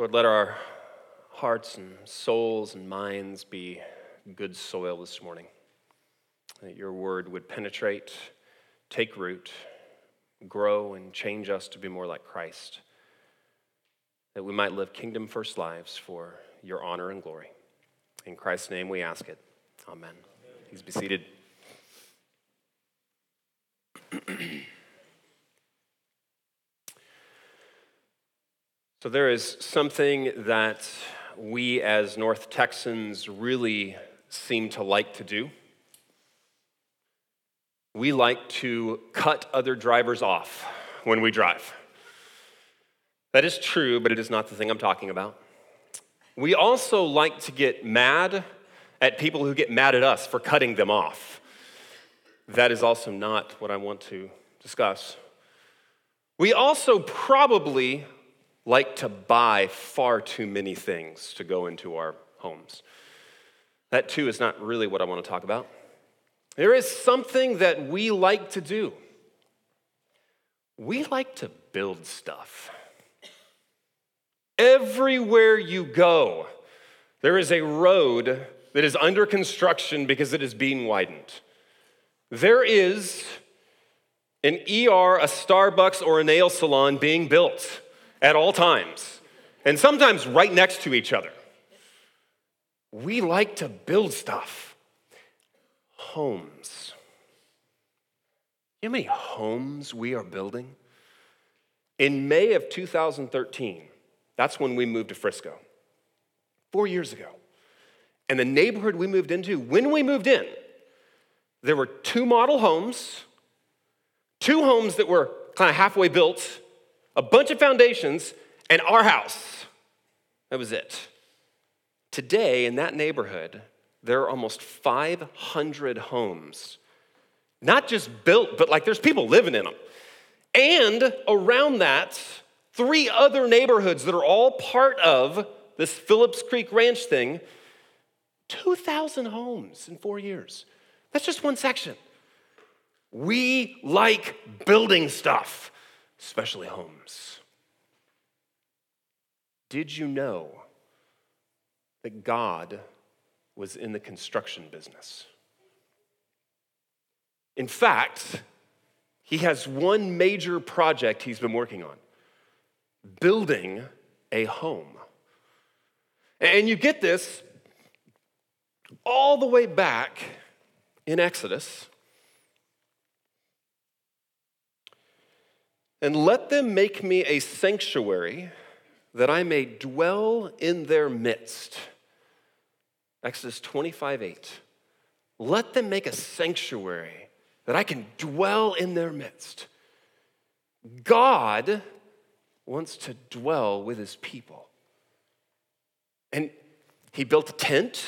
Lord, let our hearts and souls and minds be good soil this morning. That your word would penetrate, take root, grow, and change us to be more like Christ. That we might live kingdom first lives for your honor and glory. In Christ's name we ask it. Amen. Please be seated. So, there is something that we as North Texans really seem to like to do. We like to cut other drivers off when we drive. That is true, but it is not the thing I'm talking about. We also like to get mad at people who get mad at us for cutting them off. That is also not what I want to discuss. We also probably like to buy far too many things to go into our homes. That, too, is not really what I want to talk about. There is something that we like to do. We like to build stuff. Everywhere you go, there is a road that is under construction because it is being widened. There is an ER, a Starbucks, or a nail salon being built at all times, and sometimes right next to each other. We like to build stuff. Homes. You know how many homes we are building? In May of 2013, that's when we moved to Frisco, four years ago. And the neighborhood we moved into, when we moved in, there were two model homes, two homes that were kind of halfway built, a bunch of foundations, and our house. That was it. Today, in that neighborhood, there are almost 500 homes. Not just built, but like there's people living in them. And around that, three other neighborhoods that are all part of this Phillips Creek Ranch thing 2,000 homes in four years. That's just one section. We like building stuff especially homes. Did you know that God was in the construction business? In fact, he has one major project he's been working on building a home. And you get this all the way back in Exodus And let them make me a sanctuary that I may dwell in their midst. Exodus 25 8. Let them make a sanctuary that I can dwell in their midst. God wants to dwell with his people. And he built a tent,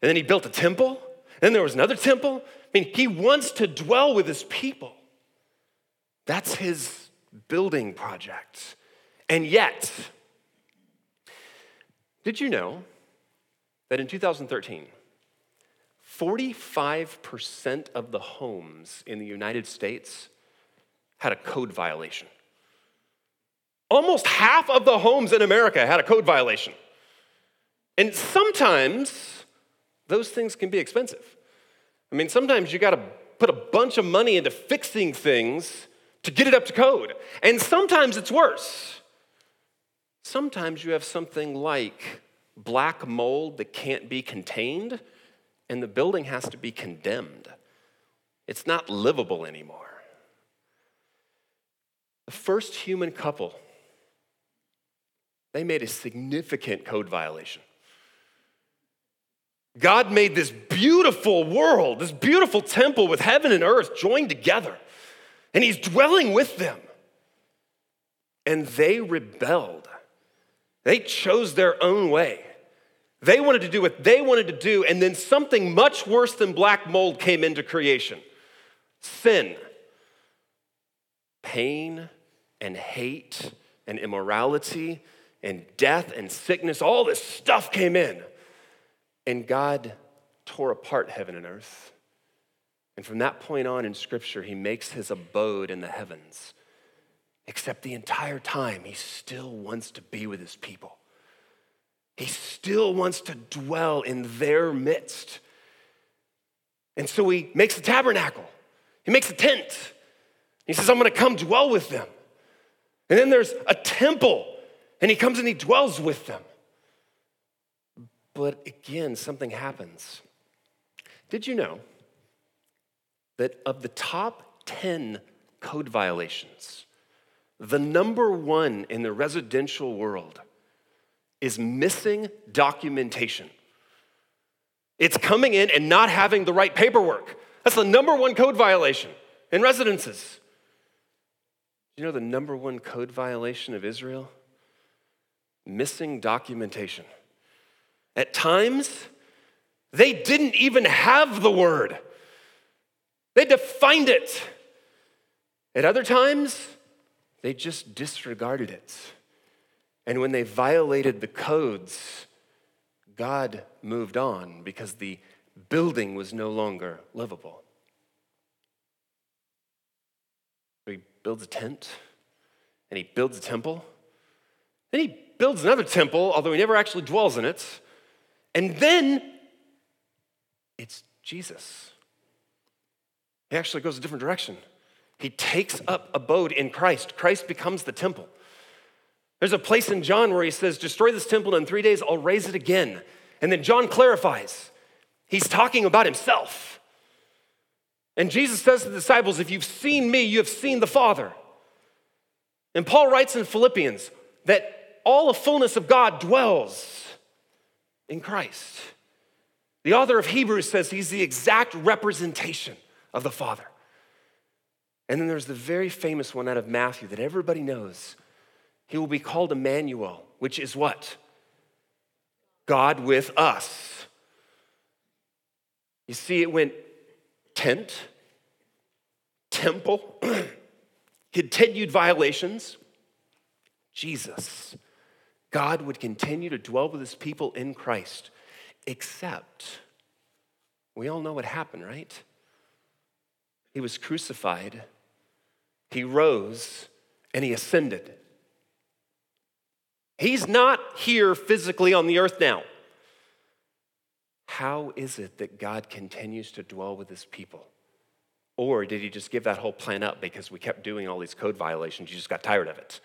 and then he built a temple, and then there was another temple. I mean, he wants to dwell with his people. That's his building projects. And yet, did you know that in 2013, 45% of the homes in the United States had a code violation? Almost half of the homes in America had a code violation. And sometimes those things can be expensive. I mean, sometimes you got to put a bunch of money into fixing things to get it up to code. And sometimes it's worse. Sometimes you have something like black mold that can't be contained, and the building has to be condemned. It's not livable anymore. The first human couple, they made a significant code violation. God made this beautiful world, this beautiful temple with heaven and earth joined together and he's dwelling with them. And they rebelled. They chose their own way. They wanted to do what they wanted to do, and then something much worse than black mold came into creation sin, pain, and hate, and immorality, and death, and sickness. All this stuff came in. And God tore apart heaven and earth. And from that point on in Scripture, he makes his abode in the heavens. Except the entire time, he still wants to be with his people. He still wants to dwell in their midst. And so he makes a tabernacle, he makes a tent. He says, I'm gonna come dwell with them. And then there's a temple, and he comes and he dwells with them. But again, something happens. Did you know that of the top 10 code violations, the number one in the residential world is missing documentation? It's coming in and not having the right paperwork. That's the number one code violation in residences. You know the number one code violation of Israel? Missing documentation. At times, they didn't even have the word, they defined it. At other times, they just disregarded it. And when they violated the codes, God moved on because the building was no longer livable. He builds a tent and he builds a temple. Then he builds another temple, although he never actually dwells in it. And then it's Jesus. He actually goes a different direction. He takes up abode in Christ. Christ becomes the temple. There's a place in John where he says, Destroy this temple, and in three days I'll raise it again. And then John clarifies, he's talking about himself. And Jesus says to the disciples, If you've seen me, you have seen the Father. And Paul writes in Philippians that all the fullness of God dwells in Christ. The author of Hebrews says he's the exact representation of the Father. And then there's the very famous one out of Matthew that everybody knows. He will be called Emmanuel, which is what? God with us. You see, it went tent, temple, continued violations, Jesus. God would continue to dwell with his people in Christ, except we all know what happened, right? He was crucified, he rose, and he ascended. He's not here physically on the earth now. How is it that God continues to dwell with his people? Or did he just give that whole plan up because we kept doing all these code violations? You just got tired of it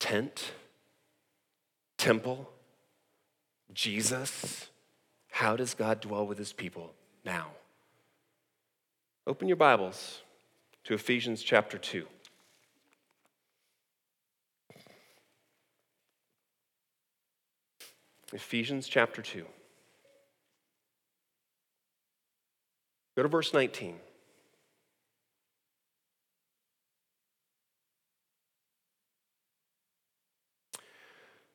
tent, temple, Jesus. How does God dwell with his people now? Open your Bibles to Ephesians chapter 2. Ephesians chapter 2. Go to verse 19.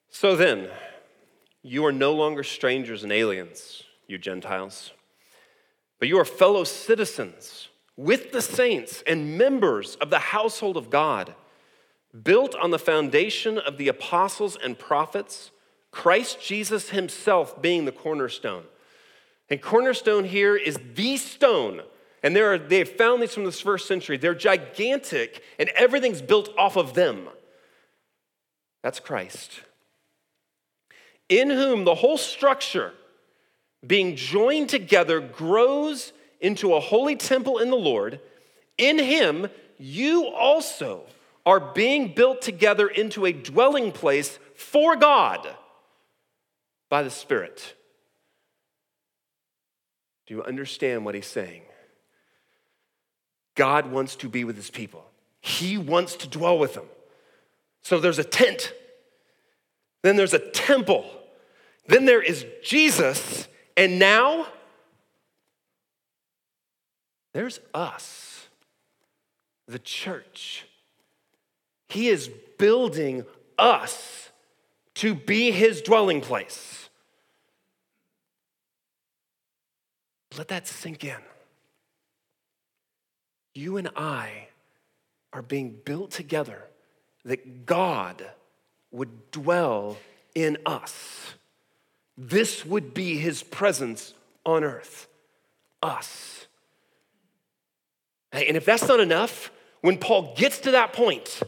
So then, you are no longer strangers and aliens, you Gentiles, but you are fellow citizens with the saints and members of the household of God, built on the foundation of the apostles and prophets, Christ Jesus himself being the cornerstone. And cornerstone here is the stone. And there are, they found these from this first century. They're gigantic, and everything's built off of them. That's Christ in whom the whole structure, being joined together, grows into a holy temple in the Lord. In him, you also are being built together into a dwelling place for God by the Spirit. Do you understand what he's saying? God wants to be with his people, he wants to dwell with them. So there's a tent then there's a temple. Then there is Jesus. And now there's us, the church. He is building us to be his dwelling place. Let that sink in. You and I are being built together that God would dwell in us. This would be his presence on earth. Us. And if that's not enough, when Paul gets to that point,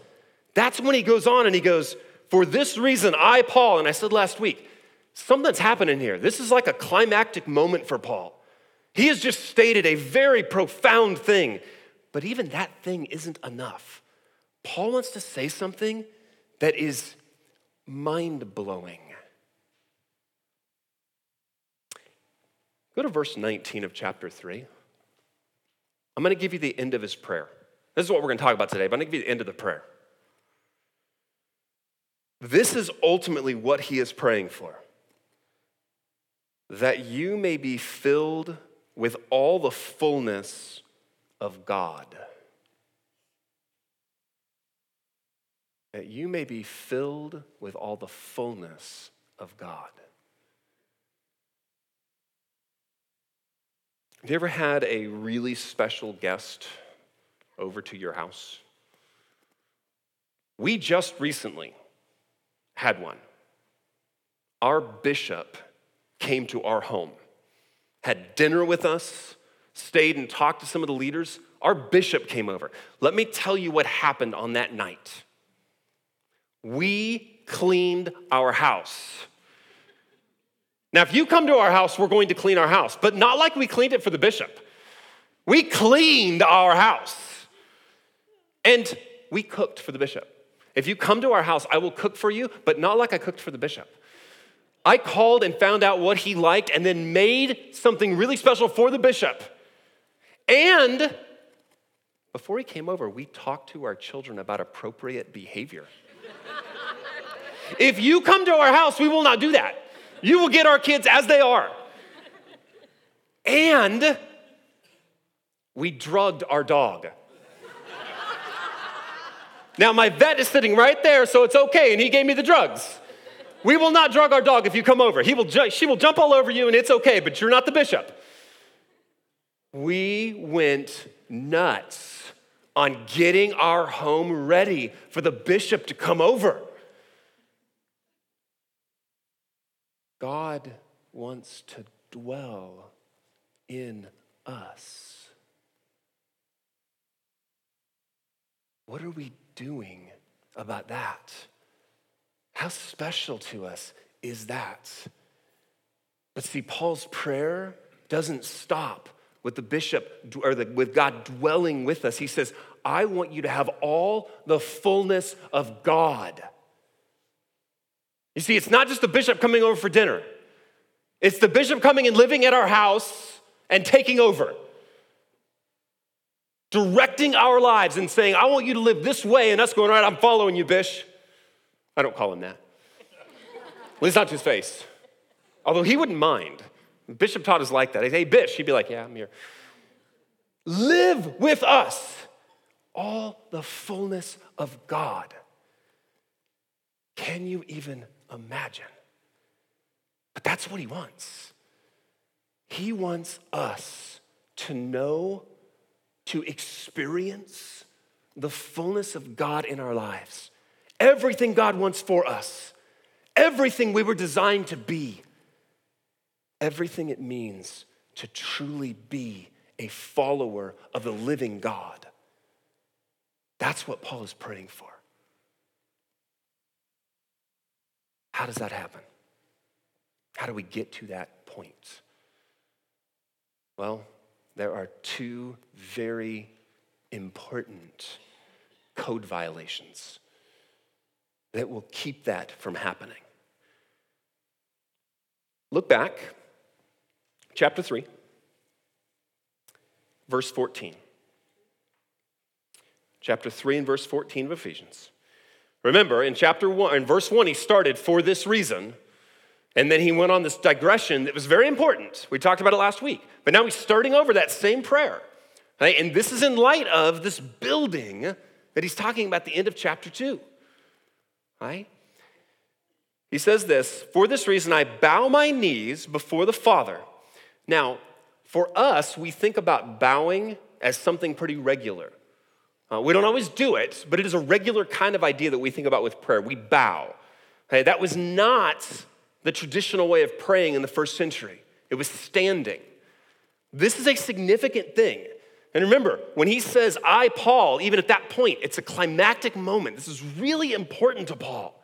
that's when he goes on and he goes, For this reason, I, Paul, and I said last week, something's happening here. This is like a climactic moment for Paul. He has just stated a very profound thing, but even that thing isn't enough. Paul wants to say something that is mind blowing. Go to verse 19 of chapter 3. I'm going to give you the end of his prayer. This is what we're going to talk about today, but I'm going to give you the end of the prayer. This is ultimately what he is praying for that you may be filled with all the fullness of God. That you may be filled with all the fullness of God. Have you ever had a really special guest over to your house? We just recently had one. Our bishop came to our home, had dinner with us, stayed and talked to some of the leaders. Our bishop came over. Let me tell you what happened on that night. We cleaned our house. Now, if you come to our house, we're going to clean our house, but not like we cleaned it for the bishop. We cleaned our house. And we cooked for the bishop. If you come to our house, I will cook for you, but not like I cooked for the bishop. I called and found out what he liked and then made something really special for the bishop. And before he came over, we talked to our children about appropriate behavior. if you come to our house, we will not do that. You will get our kids as they are. And we drugged our dog. Now, my vet is sitting right there, so it's okay, and he gave me the drugs. We will not drug our dog if you come over. He will ju- she will jump all over you, and it's okay, but you're not the bishop. We went nuts on getting our home ready for the bishop to come over. God wants to dwell in us. What are we doing about that? How special to us is that? But see, Paul's prayer doesn't stop with the bishop or the, with God dwelling with us. He says, I want you to have all the fullness of God. You see, it's not just the bishop coming over for dinner, it's the bishop coming and living at our house and taking over directing our lives and saying, I want you to live this way, and us going, right, I'm following you, Bish. I don't call him that. At least not to his face. Although he wouldn't mind. Bishop Todd is like that. He'd say, Hey, Bish. He'd be like, Yeah, I'm here. Live with us all the fullness of God. Can you even imagine? But that's what he wants. He wants us to know to experience the fullness of God in our lives. Everything God wants for us, everything we were designed to be, everything it means to truly be a follower of the living God. That's what Paul is praying for. How does that happen? How do we get to that point? Well, there are two very important code violations that will keep that from happening. Look back, chapter 3, verse 14. Chapter 3 and verse 14 of Ephesians. Remember, in chapter 1, in verse 1, he started for this reason and then he went on this digression that was very important. We talked about it last week. But now he's starting over that same prayer. Right? And this is in light of this building that he's talking about at the end of chapter 2. Right? He says this For this reason, I bow my knees before the Father. Now, for us, we think about bowing as something pretty regular. Uh, we don't always do it, but it is a regular kind of idea that we think about with prayer. We bow. That was not the traditional way of praying in the first century. It was standing. This is a significant thing. And remember, when he says, I, Paul, even at that point, it's a climactic moment. This is really important to Paul.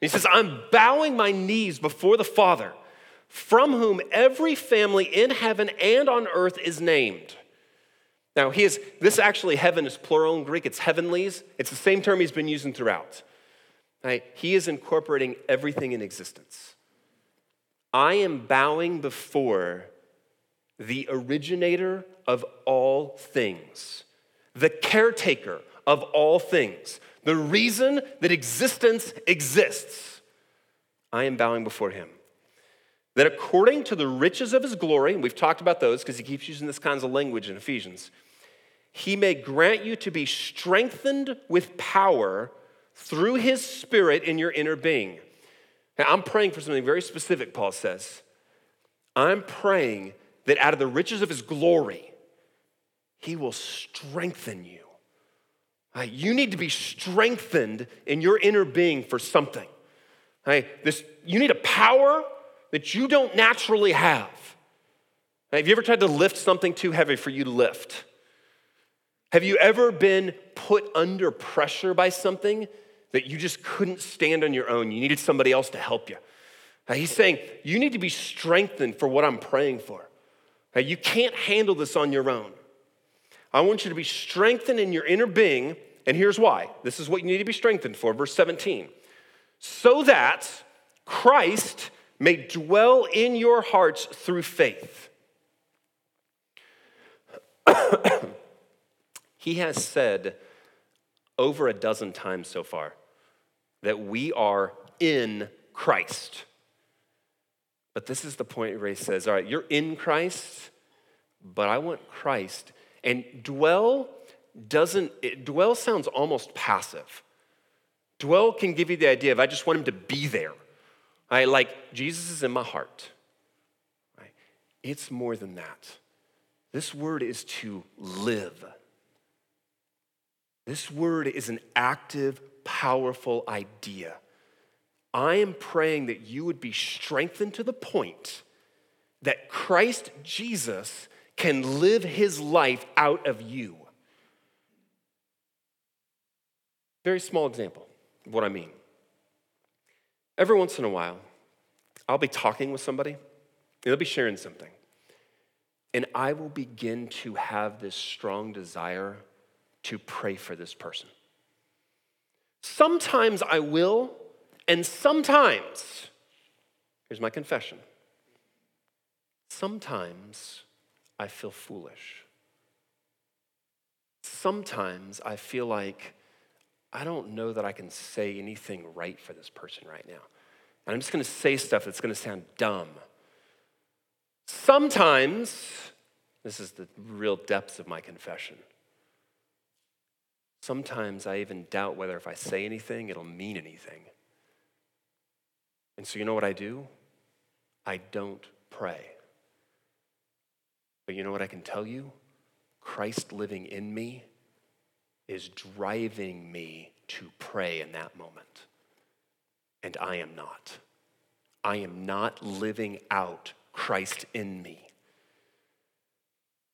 He says, I'm bowing my knees before the Father, from whom every family in heaven and on earth is named. Now, he is, this actually, heaven is plural in Greek, it's heavenlies. It's the same term he's been using throughout. Right? He is incorporating everything in existence. I am bowing before the originator of all things, the caretaker of all things, the reason that existence exists. I am bowing before him. That according to the riches of his glory, and we've talked about those because he keeps using this kinds of language in Ephesians, he may grant you to be strengthened with power through his spirit in your inner being. Now, I'm praying for something very specific, Paul says. I'm praying that out of the riches of his glory, he will strengthen you. Right, you need to be strengthened in your inner being for something. Right, this, you need a power that you don't naturally have. Right, have you ever tried to lift something too heavy for you to lift? Have you ever been put under pressure by something that you just couldn't stand on your own? You needed somebody else to help you. He's saying, You need to be strengthened for what I'm praying for. You can't handle this on your own. I want you to be strengthened in your inner being, and here's why. This is what you need to be strengthened for, verse 17. So that Christ may dwell in your hearts through faith. He has said over a dozen times so far that we are in Christ. But this is the point where he says, All right, you're in Christ, but I want Christ. And dwell doesn't, it, dwell sounds almost passive. Dwell can give you the idea of I just want him to be there. I like Jesus is in my heart. Right? It's more than that. This word is to live. This word is an active, powerful idea. I am praying that you would be strengthened to the point that Christ Jesus can live his life out of you. Very small example of what I mean. Every once in a while, I'll be talking with somebody, they'll be sharing something. And I will begin to have this strong desire to pray for this person. Sometimes I will, and sometimes, here's my confession sometimes I feel foolish. Sometimes I feel like I don't know that I can say anything right for this person right now. And I'm just gonna say stuff that's gonna sound dumb. Sometimes, this is the real depths of my confession. Sometimes I even doubt whether if I say anything, it'll mean anything. And so, you know what I do? I don't pray. But you know what I can tell you? Christ living in me is driving me to pray in that moment. And I am not. I am not living out Christ in me.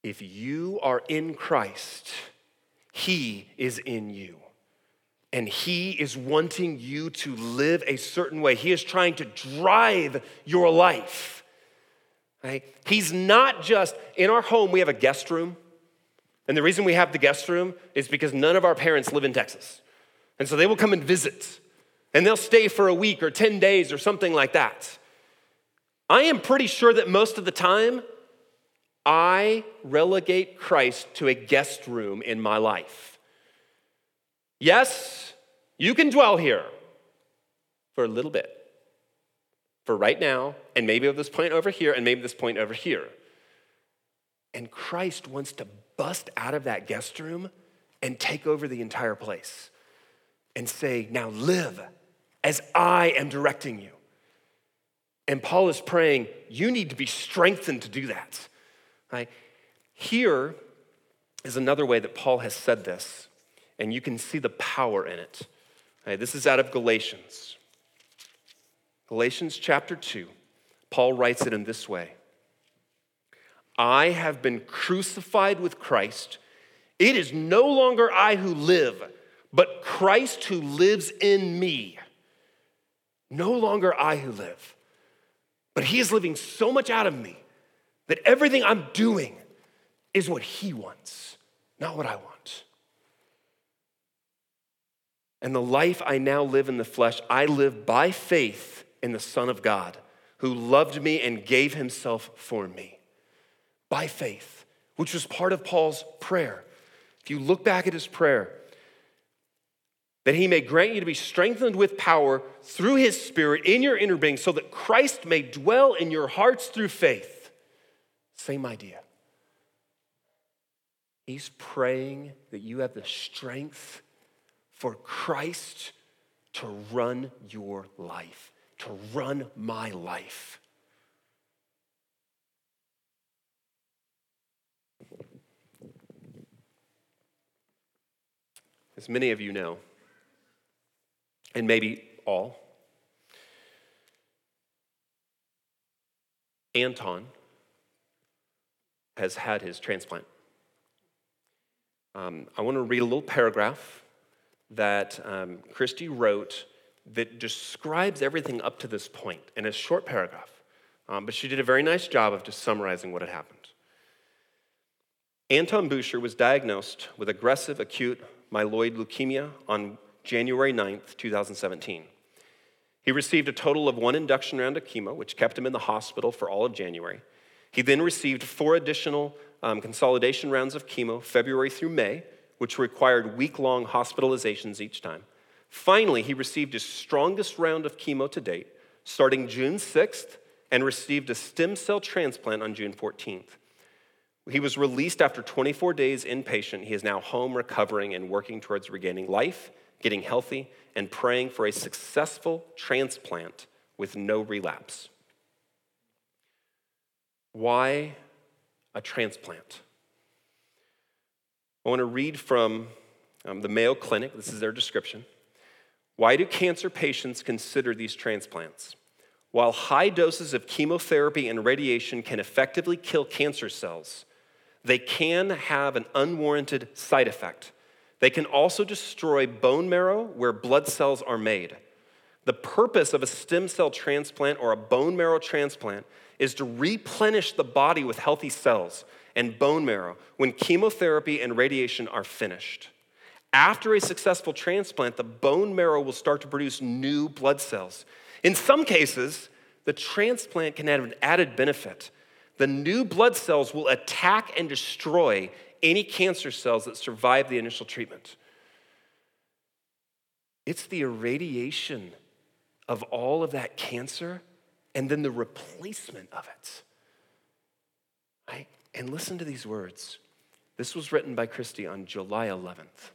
If you are in Christ, He is in you and He is wanting you to live a certain way. He is trying to drive your life. Right? He's not just in our home, we have a guest room. And the reason we have the guest room is because none of our parents live in Texas. And so they will come and visit. And they'll stay for a week or 10 days or something like that. I am pretty sure that most of the time, I relegate Christ to a guest room in my life. Yes, you can dwell here for a little bit, for right now, and maybe at this point over here, and maybe this point over here. And Christ wants to bust out of that guest room and take over the entire place and say, Now live as I am directing you. And Paul is praying, You need to be strengthened to do that. Right? Here is another way that Paul has said this and you can see the power in it. Right, this is out of Galatians. Galatians chapter 2. Paul writes it in this way I have been crucified with Christ. It is no longer I who live, but Christ who lives in me. No longer I who live, but He is living so much out of me that everything I'm doing is what He wants, not what I want. And the life I now live in the flesh, I live by faith in the Son of God, who loved me and gave Himself for me. By faith, which was part of Paul's prayer. If you look back at his prayer, that he may grant you to be strengthened with power through his spirit in your inner being, so that Christ may dwell in your hearts through faith. Same idea. He's praying that you have the strength for Christ to run your life, to run my life. As many of you know, and maybe all. Anton has had his transplant. Um, I want to read a little paragraph that um, Christy wrote that describes everything up to this point in a short paragraph. Um, but she did a very nice job of just summarizing what had happened. Anton Boucher was diagnosed with aggressive acute myeloid leukemia on January 9th, 2017. He received a total of one induction round of chemo, which kept him in the hospital for all of January. He then received four additional um, consolidation rounds of chemo, February through May, which required week long hospitalizations each time. Finally, he received his strongest round of chemo to date, starting June 6th, and received a stem cell transplant on June 14th. He was released after 24 days inpatient. He is now home recovering and working towards regaining life getting healthy, and praying for a successful transplant with no relapse. Why a transplant? I want to read from um, the Mayo Clinic. This is their description. Why do cancer patients consider these transplants? While high doses of chemotherapy and radiation can effectively kill cancer cells, they can have an unwarranted side effect they can also destroy bone marrow where blood cells are made. The purpose of a stem cell transplant or a bone marrow transplant is to replenish the body with healthy cells and bone marrow when chemotherapy and radiation are finished. After a successful transplant, the bone marrow will start to produce new blood cells. In some cases, the transplant can have an added benefit. The new blood cells will attack and destroy any cancer cells that survive the initial treatment. It's the irradiation of all of that cancer and then the replacement of it. Right? And listen to these words. This was written by Christy on July 11th.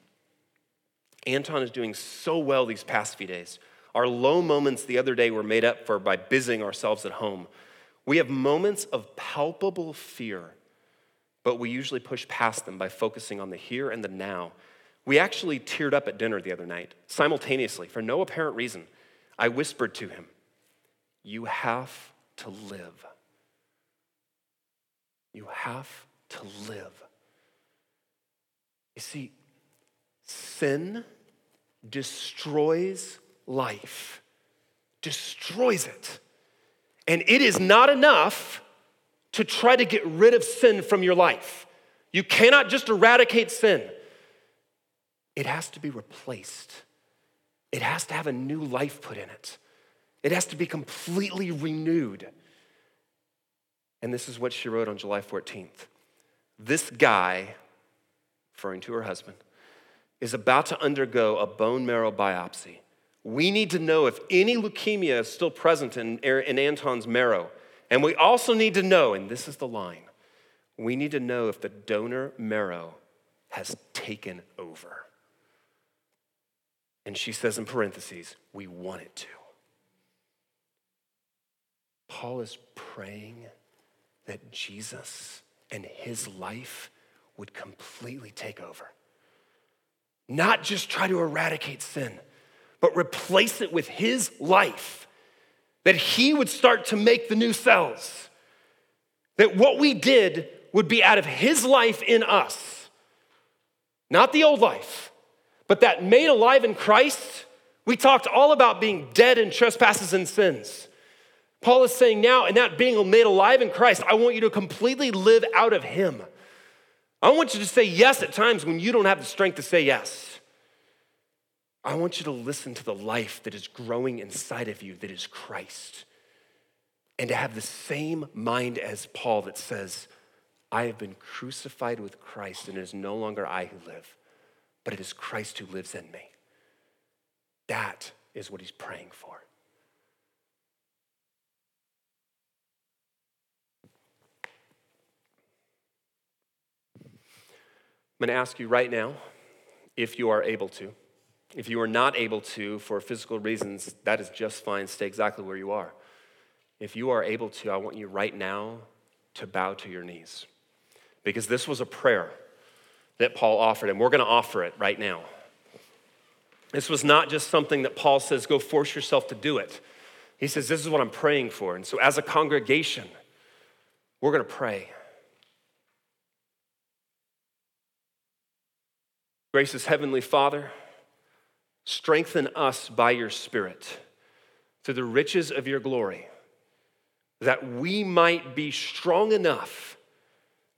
Anton is doing so well these past few days. Our low moments the other day were made up for by busying ourselves at home. We have moments of palpable fear but we usually push past them by focusing on the here and the now. We actually teared up at dinner the other night, simultaneously, for no apparent reason. I whispered to him, You have to live. You have to live. You see, sin destroys life, destroys it. And it is not enough to try to get rid of sin from your life. You cannot just eradicate sin, it has to be replaced. It has to have a new life put in it. It has to be completely renewed. And this is what she wrote on July 14th. This guy, referring to her husband, is about to undergo a bone marrow biopsy. We need to know if any leukemia is still present in, er, in Anton's marrow. And we also need to know, and this is the line, we need to know if the donor marrow has taken over. And she says in parentheses, we want it to. Paul is praying that Jesus and his life would completely take over. Not just try to eradicate sin, but replace it with his life that he would start to make the new cells. That what we did would be out of his life in us, not the old life, but that made alive in Christ We talked all about being dead in trespasses and sins. Paul is saying now, and that being made alive in Christ, I want you to completely live out of Him. I want you to say yes at times when you don't have the strength to say yes. I want you to listen to the life that is growing inside of you that is Christ. And to have the same mind as Paul that says, I have been crucified with Christ, and it is no longer I who live, but it is Christ who lives in me. That is what he's praying for. I'm going to ask you right now if you are able to. If you are not able to for physical reasons, that is just fine. Stay exactly where you are. If you are able to, I want you right now to bow to your knees. Because this was a prayer that Paul offered, and we're going to offer it right now. This was not just something that Paul says, go force yourself to do it. He says, This is what I'm praying for. And so, as a congregation, we're going to pray. Gracious Heavenly Father, strengthen us by your Spirit to the riches of your glory, that we might be strong enough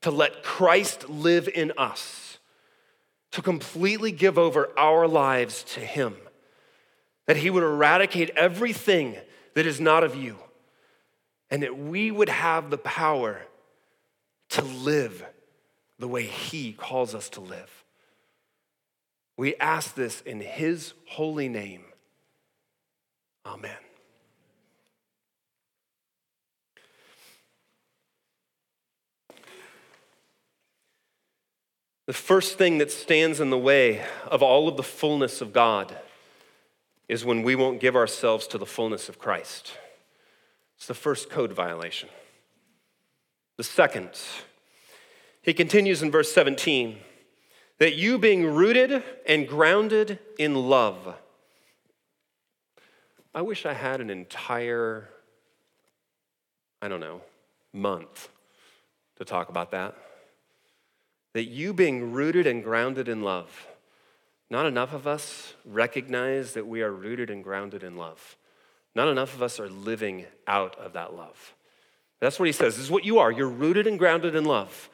to let Christ live in us, to completely give over our lives to Him, that He would eradicate everything that is not of you, and that we would have the power to live the way He calls us to live. We ask this in his holy name. Amen. The first thing that stands in the way of all of the fullness of God is when we won't give ourselves to the fullness of Christ. It's the first code violation. The second, he continues in verse 17 that you being rooted and grounded in love. I wish I had an entire, I don't know, month to talk about that. That you being rooted and grounded in love. Not enough of us recognize that we are rooted and grounded in love. Not enough of us are living out of that love. That's what he says. This is what you are. You're rooted and grounded in love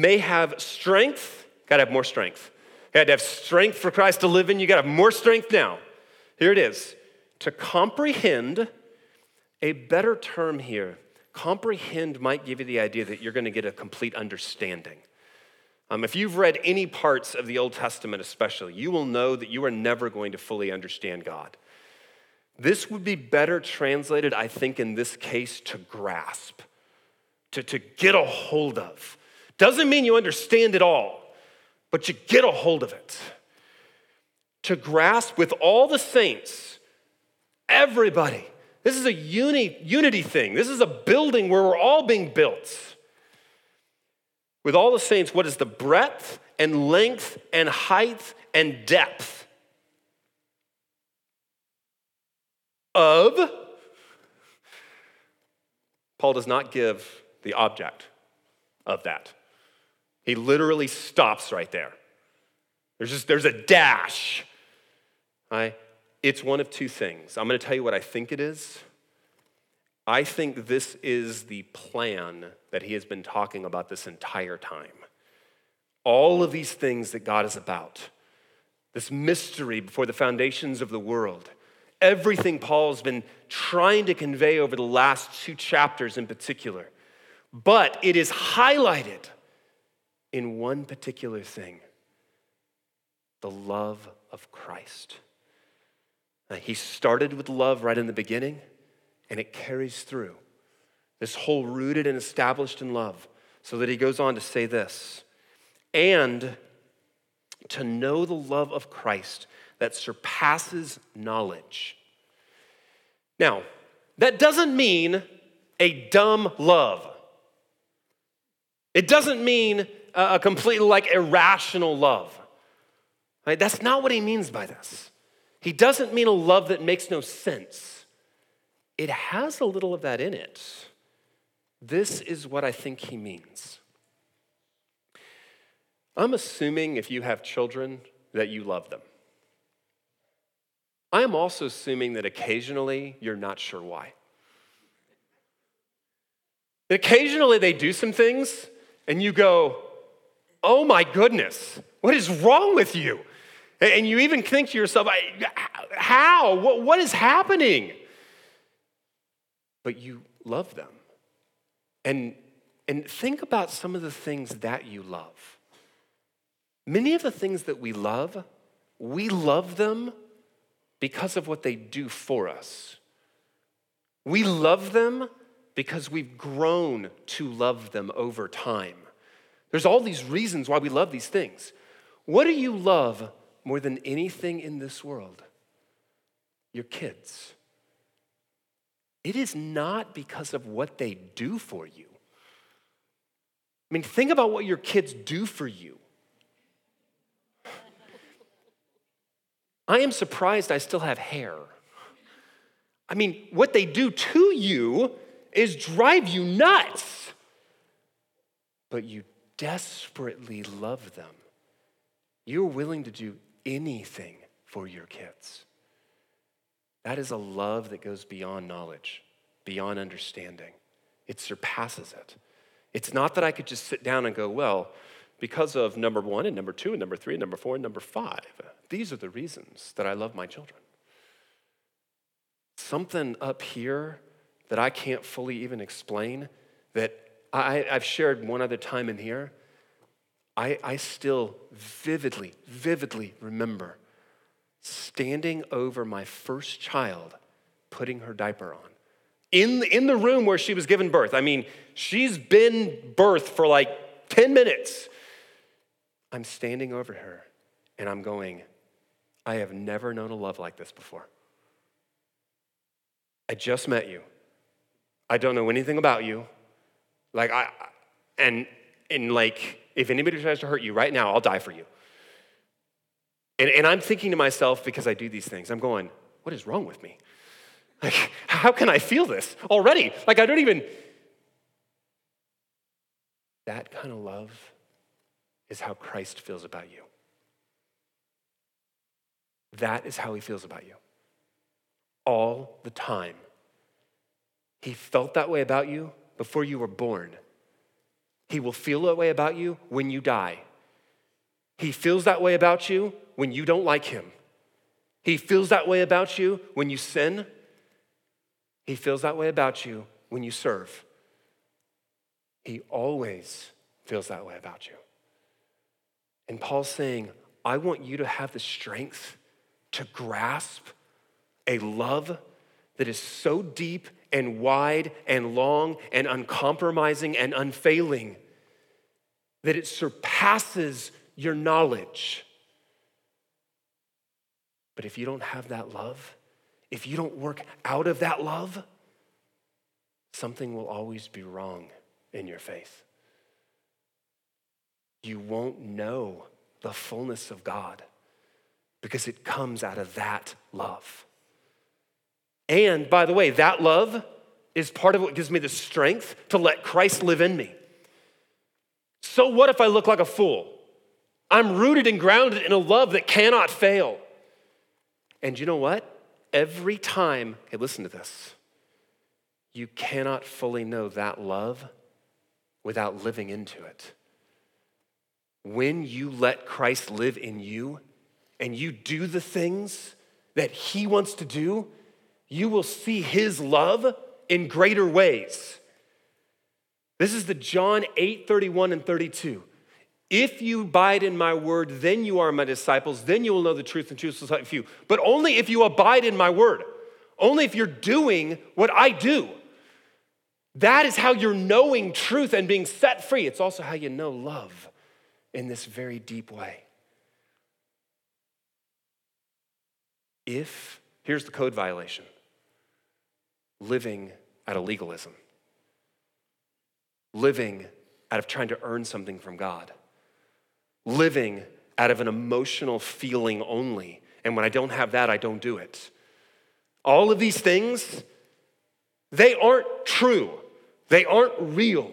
may have strength, gotta have more strength. You gotta have strength for Christ to live in, you gotta have more strength now. Here it is to comprehend a better term here. Comprehend might give you the idea that you're gonna get a complete understanding. Um, if you've read any parts of the Old Testament, especially, you will know that you are never going to fully understand God. This would be better translated, I think, in this case, to grasp, to, to get a hold of. Doesn't mean you understand it all, but you get a hold of it. To grasp with all the saints, everybody. This is a uni, unity thing. This is a building where we're all being built. With all the saints, what is the breadth and length and height and depth of? Paul does not give the object of that. He literally stops right there. There's just there's a dash. I, it's one of two things. I'm going to tell you what I think it is. I think this is the plan that he has been talking about this entire time. All of these things that God is about, this mystery before the foundations of the world, everything Paul's been trying to convey over the last two chapters in particular. But it is highlighted in one particular thing the love of Christ. Now, he started with love right in the beginning, and it carries through. This whole rooted and established in love, so that he goes on to say this and to know the love of Christ that surpasses knowledge. Now, that doesn't mean a dumb love. It doesn't mean a completely like irrational love. Right? That's not what he means by this. He doesn't mean a love that makes no sense. It has a little of that in it. This is what I think he means. I'm assuming if you have children that you love them. I am also assuming that occasionally you're not sure why. Occasionally they do some things and you go, oh my goodness, what is wrong with you? And you even think to yourself, how? What is happening? But you love them. And, and think about some of the things that you love. Many of the things that we love, we love them because of what they do for us. We love them because we've grown to love them over time. There's all these reasons why we love these things. What do you love more than anything in this world? Your kids. It is not because of what they do for you. I mean, think about what your kids do for you. I am surprised I still have hair. I mean, what they do to you is drive you nuts. But you desperately love them. You're willing to do anything for your kids. That is a love that goes beyond knowledge, beyond understanding. It surpasses it. It's not that I could just sit down and go, well, because of number one and number two and number three and number four and number five, these are the reasons that I love my children. Something up here that I can't fully even explain, that I, have shared one other time in here. I, I still vividly, vividly remember standing over my first child, putting her diaper on. In, in the room where she was given birth. I mean, she's been birthed for like 10 minutes. I'm standing over her and I'm going, I have never known a love like this before. I just met you. I don't know anything about you. Like I and and like if anybody tries to hurt you right now, I'll die for you. And, and I'm thinking to myself, because I do these things, I'm going, what is wrong with me? Like, how can I feel this already? Like I don't even that kind of love is how Christ feels about you. That is how he feels about you. All the time. He felt that way about you before you were born. He will feel that way about you when you die. He feels that way about you when you don't like him. He feels that way about you when you sin. He feels that way about you when you serve. He always feels that way about you. And Paul's saying, I want you to have the strength to grasp a love that is so deep and wide and long and uncompromising and unfailing that it surpasses your knowledge. But if you don't have that love, if you don't work out of that love, something will always be wrong in your faith. You won't know the fullness of God because it comes out of that love. And by the way, that love is part of what gives me the strength to let Christ live in me. So, what if I look like a fool? I'm rooted and grounded in a love that cannot fail. And you know what? Every time, hey, listen to this. You cannot fully know that love without living into it. When you let Christ live in you and you do the things that He wants to do, you will see his love in greater ways. This is the John 8 31 and 32. If you abide in my word, then you are my disciples, then you will know the truth, and truth will set you. But only if you abide in my word, only if you're doing what I do. That is how you're knowing truth and being set free. It's also how you know love in this very deep way. If, here's the code violation living out of legalism, living out of trying to earn something from God, living out of an emotional feeling only. And when I don't have that, I don't do it. All of these things, they aren't true, they aren't real,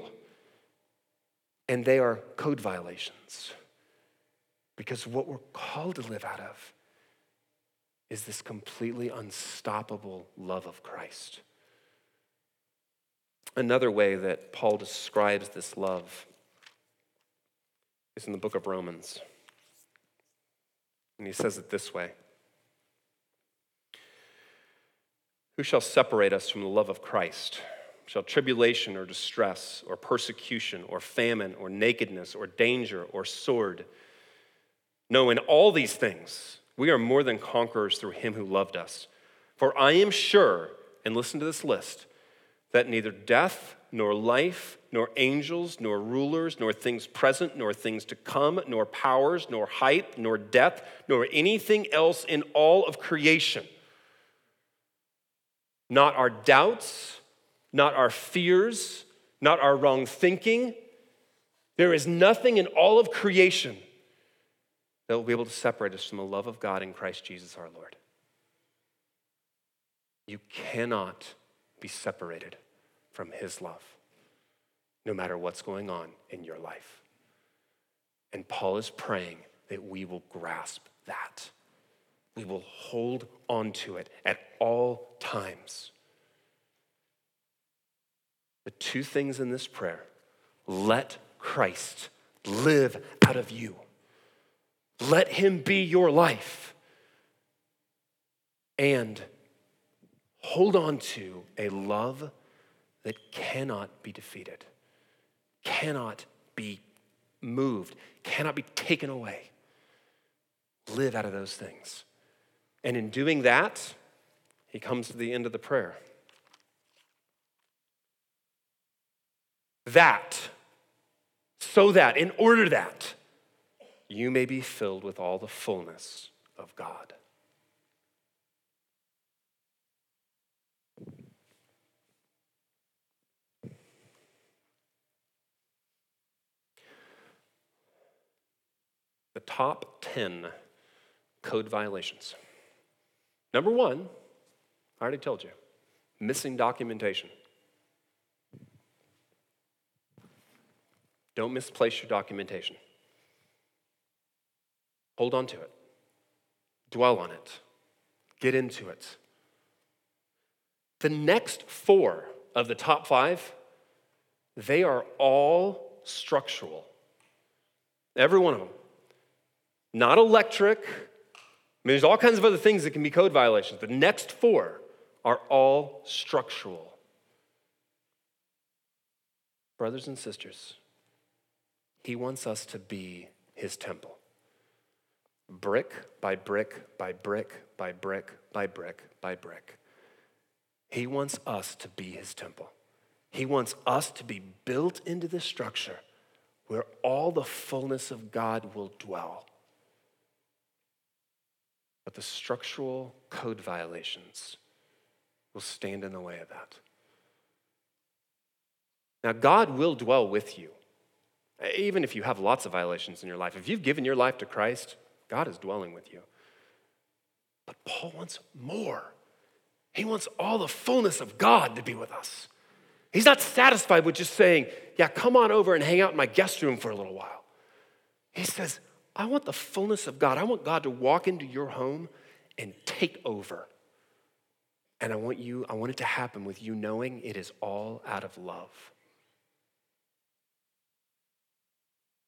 and they are code violations. Because what we're called to live out of is this completely unstoppable love of Christ. Another way that Paul describes this love is in the book of Romans. And he says it this way Who shall separate us from the love of Christ? Shall tribulation or distress or persecution or famine or nakedness or danger or sword? No, in all these things, we are more than conquerors through him who loved us. For I am sure, and listen to this list, that neither death, nor life, nor angels, nor rulers, nor things present, nor things to come, nor powers, nor height, nor depth, nor anything else in all of creation. Not our doubts, not our fears, not our wrong thinking. There is nothing in all of creation that will be able to separate us from the love of God in Christ Jesus our Lord. You cannot be separated from His love, no matter what's going on in your life. And Paul is praying that we will grasp that. We will hold on to it at all times. The two things in this prayer let Christ live out of you. Let him be your life. And hold on to a love that cannot be defeated, cannot be moved, cannot be taken away. Live out of those things. And in doing that, he comes to the end of the prayer. That, so that, in order that, you may be filled with all the fullness of God. Top 10 code violations. Number one, I already told you missing documentation. Don't misplace your documentation. Hold on to it, dwell on it, get into it. The next four of the top five, they are all structural. Every one of them. Not electric. I mean, there's all kinds of other things that can be code violations. The next four are all structural. Brothers and sisters, he wants us to be his temple brick by brick by brick by brick by brick by brick. He wants us to be his temple. He wants us to be built into the structure where all the fullness of God will dwell. But the structural code violations will stand in the way of that. Now, God will dwell with you, even if you have lots of violations in your life. If you've given your life to Christ, God is dwelling with you. But Paul wants more. He wants all the fullness of God to be with us. He's not satisfied with just saying, Yeah, come on over and hang out in my guest room for a little while. He says, I want the fullness of God. I want God to walk into your home and take over. And I want you, I want it to happen with you knowing it is all out of love.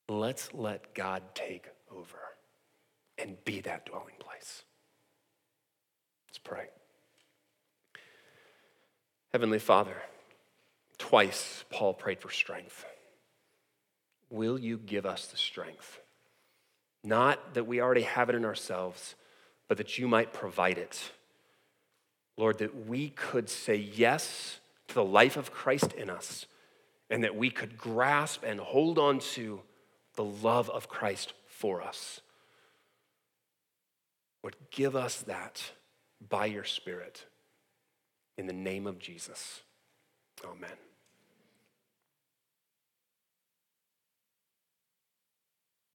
Let's let God take over and be that dwelling place. Let's pray. Heavenly Father, twice Paul prayed for strength. Will you give us the strength? Not that we already have it in ourselves, but that you might provide it. Lord, that we could say yes to the life of Christ in us, and that we could grasp and hold on to the love of Christ for us. Lord, give us that by your Spirit. In the name of Jesus. Amen.